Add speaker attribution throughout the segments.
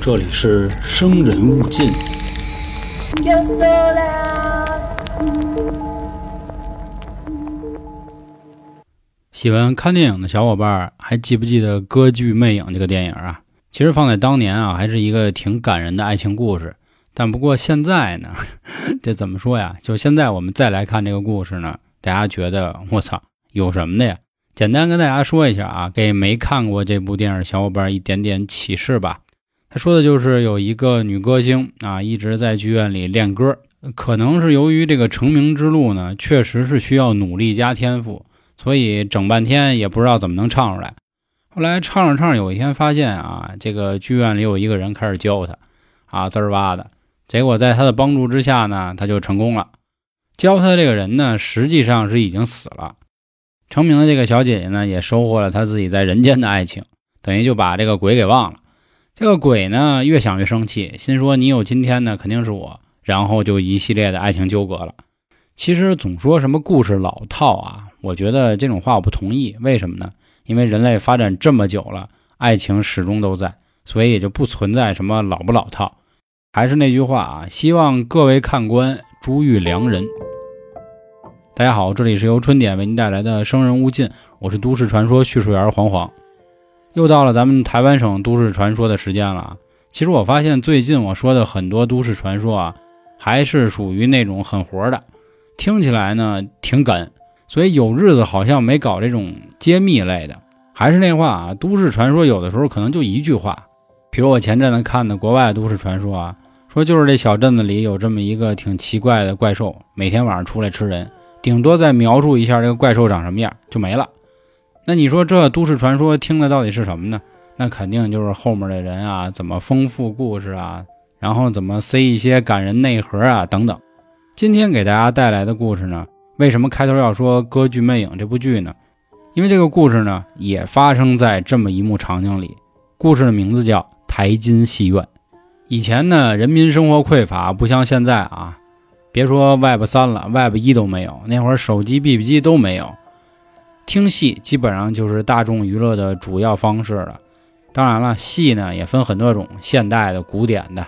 Speaker 1: 这里是生人勿近。喜欢看电影的小伙伴儿还记不记得《歌剧魅影》这个电影啊？其实放在当年啊，还是一个挺感人的爱情故事。但不过现在呢，这怎么说呀？就现在我们再来看这个故事呢，大家觉得我操，有什么的呀？简单跟大家说一下啊，给没看过这部电影小伙伴一点点启示吧。他说的就是有一个女歌星啊，一直在剧院里练歌，可能是由于这个成名之路呢，确实是需要努力加天赋。所以整半天也不知道怎么能唱出来。后来唱着唱着，有一天发现啊，这个剧院里有一个人开始教他，啊滋儿哇的。结果在他的帮助之下呢，他就成功了。教他这个人呢，实际上是已经死了。成名的这个小姐姐呢，也收获了她自己在人间的爱情，等于就把这个鬼给忘了。这个鬼呢，越想越生气，心说你有今天呢，肯定是我。然后就一系列的爱情纠葛了。其实总说什么故事老套啊。我觉得这种话我不同意，为什么呢？因为人类发展这么久了，爱情始终都在，所以也就不存在什么老不老套。还是那句话啊，希望各位看官珠遇良人。大家好，这里是由春点为您带来的《生人勿近》，我是都市传说叙述员黄黄。又到了咱们台湾省都市传说的时间了！其实我发现最近我说的很多都市传说啊，还是属于那种狠活的，听起来呢挺梗。所以有日子好像没搞这种揭秘类的，还是那话啊，都市传说有的时候可能就一句话。比如我前阵子看的国外都市传说啊，说就是这小镇子里有这么一个挺奇怪的怪兽，每天晚上出来吃人，顶多再描述一下这个怪兽长什么样就没了。那你说这都市传说听的到底是什么呢？那肯定就是后面的人啊怎么丰富故事啊，然后怎么塞一些感人内核啊等等。今天给大家带来的故事呢。为什么开头要说《歌剧魅影》这部剧呢？因为这个故事呢，也发生在这么一幕场景里。故事的名字叫台金戏院。以前呢，人民生活匮乏，不像现在啊。别说 Web 三了，Web 一都没有。那会儿手机、BB 机都没有，听戏基本上就是大众娱乐的主要方式了。当然了，戏呢也分很多种，现代的、古典的。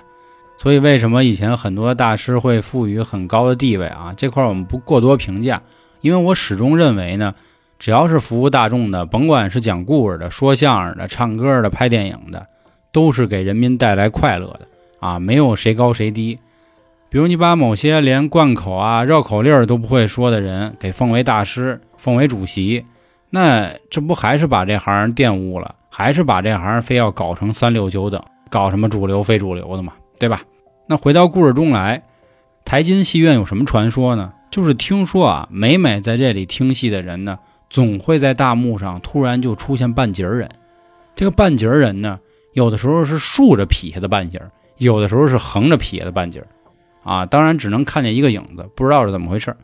Speaker 1: 所以，为什么以前很多大师会赋予很高的地位啊？这块我们不过多评价，因为我始终认为呢，只要是服务大众的，甭管是讲故事的、说相声的、唱歌的、拍电影的，都是给人民带来快乐的啊，没有谁高谁低。比如你把某些连贯口啊、绕口令都不会说的人给奉为大师、奉为主席，那这不还是把这行玷污了？还是把这行非要搞成三六九等，搞什么主流非主流的嘛？对吧？那回到故事中来，台金戏院有什么传说呢？就是听说啊，每每在这里听戏的人呢，总会在大幕上突然就出现半截人。这个半截人呢，有的时候是竖着劈下的半截，有的时候是横着劈下的半截。啊，当然只能看见一个影子，不知道是怎么回事。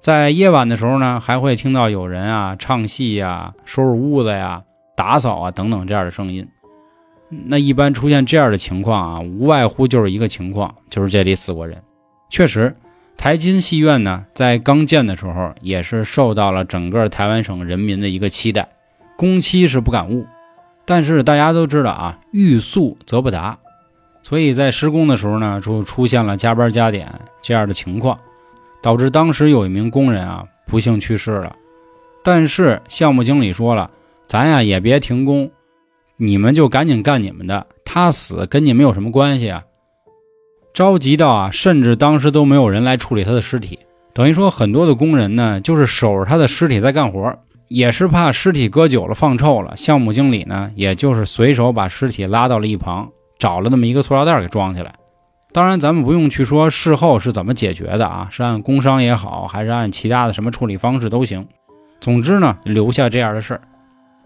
Speaker 1: 在夜晚的时候呢，还会听到有人啊唱戏呀、收拾屋子呀、打扫啊等等这样的声音。那一般出现这样的情况啊，无外乎就是一个情况，就是这里死过人。确实，台金戏院呢，在刚建的时候也是受到了整个台湾省人民的一个期待，工期是不敢误。但是大家都知道啊，欲速则不达，所以在施工的时候呢，就出现了加班加点这样的情况，导致当时有一名工人啊不幸去世了。但是项目经理说了，咱呀也别停工。你们就赶紧干你们的，他死跟你们有什么关系啊？着急到啊，甚至当时都没有人来处理他的尸体，等于说很多的工人呢，就是守着他的尸体在干活，也是怕尸体搁久了放臭了。项目经理呢，也就是随手把尸体拉到了一旁，找了那么一个塑料袋给装起来。当然，咱们不用去说事后是怎么解决的啊，是按工伤也好，还是按其他的什么处理方式都行。总之呢，留下这样的事儿，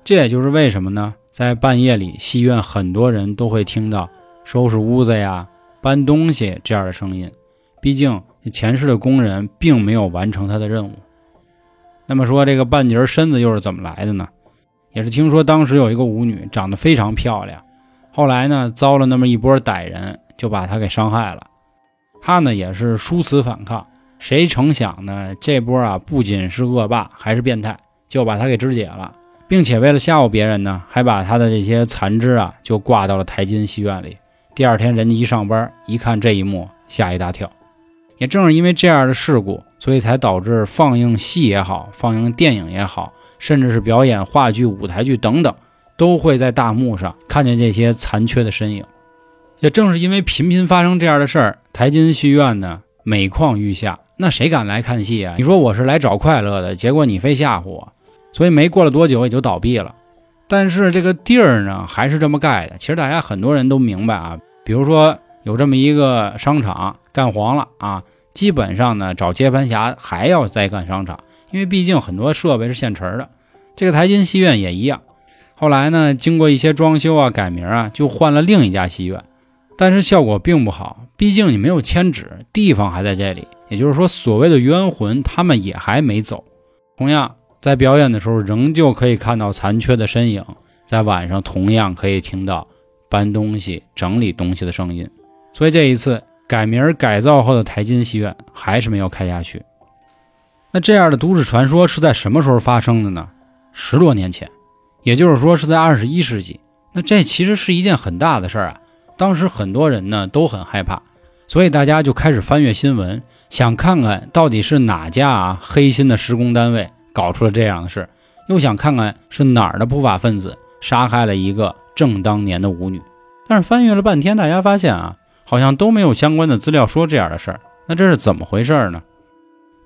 Speaker 1: 这也就是为什么呢？在半夜里，戏院很多人都会听到收拾屋子呀、搬东西这样的声音。毕竟前世的工人并没有完成他的任务。那么说，这个半截身子又是怎么来的呢？也是听说当时有一个舞女长得非常漂亮，后来呢遭了那么一波歹人，就把他给伤害了。他呢也是殊死反抗，谁成想呢？这波啊不仅是恶霸，还是变态，就把他给肢解了。并且为了吓唬别人呢，还把他的这些残肢啊就挂到了台金戏院里。第二天人家一上班一看这一幕，吓一大跳。也正是因为这样的事故，所以才导致放映戏也好，放映电影也好，甚至是表演话剧、舞台剧等等，都会在大幕上看见这些残缺的身影。也正是因为频频发生这样的事儿，台金戏院呢每况愈下。那谁敢来看戏啊？你说我是来找快乐的，结果你非吓唬我，所以没过了多久也就倒闭了。但是这个地儿呢还是这么盖的。其实大家很多人都明白啊，比如说有这么一个商场干黄了啊，基本上呢找接盘侠还要再干商场，因为毕竟很多设备是现成的。这个台金戏院也一样。后来呢，经过一些装修啊、改名啊，就换了另一家戏院，但是效果并不好，毕竟你没有迁址，地方还在这里。也就是说，所谓的冤魂，他们也还没走。同样，在表演的时候，仍旧可以看到残缺的身影；在晚上，同样可以听到搬东西、整理东西的声音。所以这一次改名改造后的台金戏院还是没有开下去。那这样的都市传说是在什么时候发生的呢？十多年前，也就是说是在二十一世纪。那这其实是一件很大的事儿啊！当时很多人呢都很害怕，所以大家就开始翻阅新闻。想看看到底是哪家啊黑心的施工单位搞出了这样的事，又想看看是哪儿的不法分子杀害了一个正当年的舞女。但是翻阅了半天，大家发现啊，好像都没有相关的资料说这样的事儿。那这是怎么回事呢？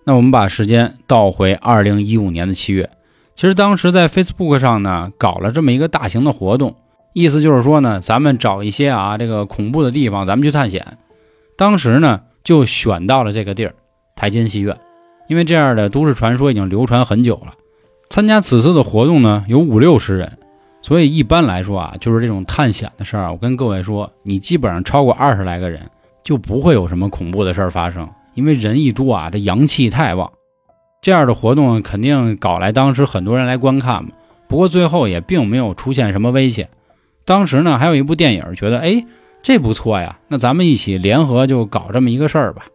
Speaker 1: 那我们把时间倒回二零一五年的七月，其实当时在 Facebook 上呢搞了这么一个大型的活动，意思就是说呢，咱们找一些啊这个恐怖的地方，咱们去探险。当时呢。就选到了这个地儿，台金戏院，因为这样的都市传说已经流传很久了。参加此次的活动呢，有五六十人，所以一般来说啊，就是这种探险的事儿，我跟各位说，你基本上超过二十来个人，就不会有什么恐怖的事儿发生，因为人一多啊，这阳气太旺。这样的活动肯定搞来当时很多人来观看嘛，不过最后也并没有出现什么危险。当时呢，还有一部电影，觉得哎。这不错呀，那咱们一起联合就搞这么一个事儿吧。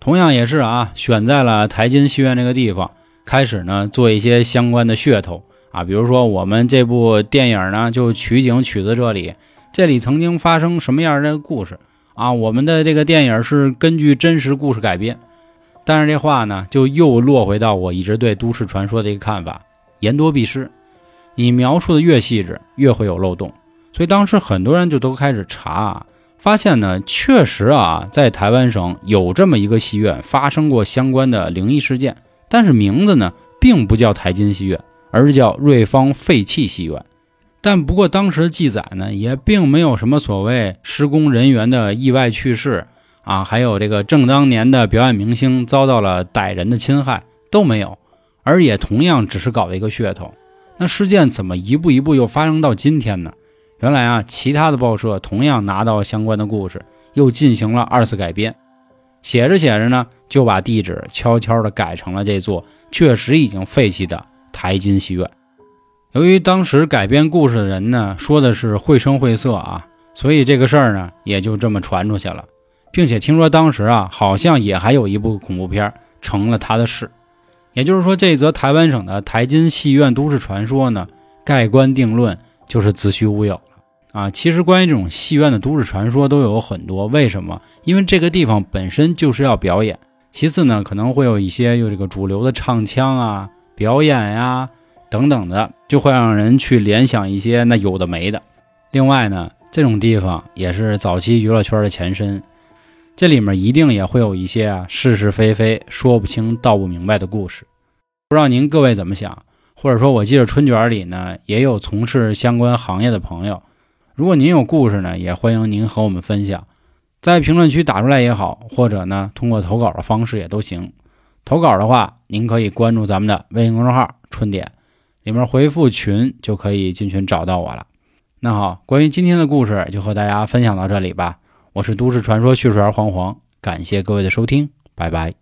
Speaker 1: 同样也是啊，选在了台金戏院这个地方，开始呢做一些相关的噱头啊，比如说我们这部电影呢就取景取自这里，这里曾经发生什么样的故事啊？我们的这个电影是根据真实故事改编。但是这话呢，就又落回到我一直对都市传说的一个看法：言多必失，你描述的越细致，越会有漏洞。所以当时很多人就都开始查，发现呢，确实啊，在台湾省有这么一个戏院发生过相关的灵异事件，但是名字呢并不叫台金戏院，而是叫瑞芳废弃戏院。但不过当时的记载呢，也并没有什么所谓施工人员的意外去世啊，还有这个正当年的表演明星遭到了歹人的侵害都没有，而也同样只是搞了一个噱头。那事件怎么一步一步又发生到今天呢？原来啊，其他的报社同样拿到相关的故事，又进行了二次改编。写着写着呢，就把地址悄悄地改成了这座确实已经废弃的台金戏院。由于当时改编故事的人呢，说的是绘声绘色啊，所以这个事儿呢，也就这么传出去了。并且听说当时啊，好像也还有一部恐怖片成了他的事。也就是说，这则台湾省的台金戏院都市传说呢，盖棺定论。就是子虚乌有了啊！其实关于这种戏院的都市传说都有很多，为什么？因为这个地方本身就是要表演。其次呢，可能会有一些有这个主流的唱腔啊、表演呀等等的，就会让人去联想一些那有的没的。另外呢，这种地方也是早期娱乐圈的前身，这里面一定也会有一些啊是是非非、说不清道不明白的故事。不知道您各位怎么想？或者说，我记得春卷里呢也有从事相关行业的朋友。如果您有故事呢，也欢迎您和我们分享，在评论区打出来也好，或者呢通过投稿的方式也都行。投稿的话，您可以关注咱们的微信公众号“春点”，里面回复“群”就可以进群找到我了。那好，关于今天的故事就和大家分享到这里吧。我是都市传说叙述员黄黄，感谢各位的收听，拜拜。